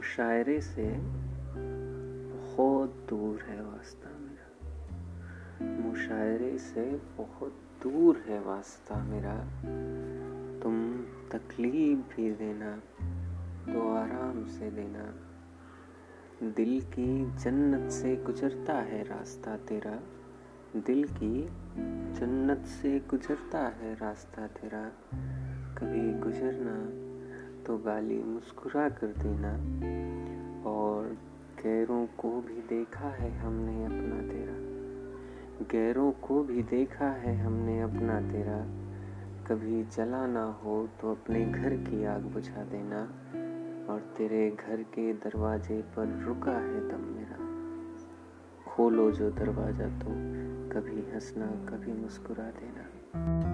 मुशायरे से बहुत दूर है वास्ता मेरा। मुशायरे से बहुत दूर है वास्ता मेरा। तुम तकलीफ़ भी देना तो आराम से देना। दिल की जन्नत से गुजरता है रास्ता तेरा। दिल की जन्नत से गुजरता है रास्ता तेरा। कभी गुजरना गाली मुस्कुरा कर देना। और गैरों को भी देखा है हमने अपना तेरा। गैरों को भी देखा है हमने अपना तेरा। कभी जलाना हो तो अपने घर की आग बुझा देना। और तेरे घर के दरवाजे पर रुका है दम मेरा। खोलो जो दरवाज़ा तो कभी हंसना, कभी मुस्कुरा देना।